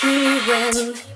feeling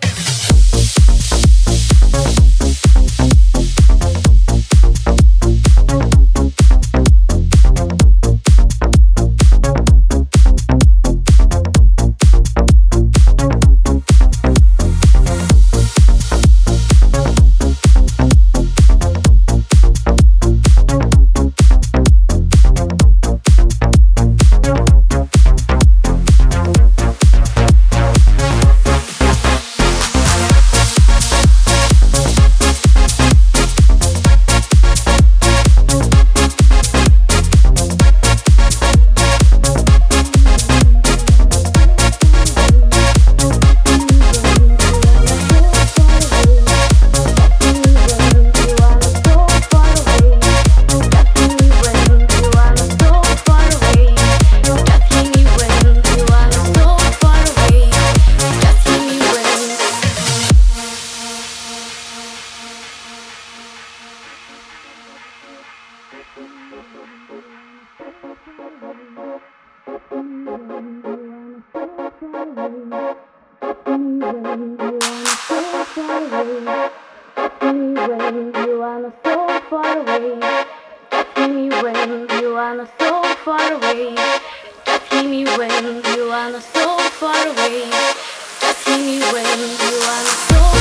so far away. Touch me when you are not so far away. Touch me when you are not so far away. Touch me when you are not so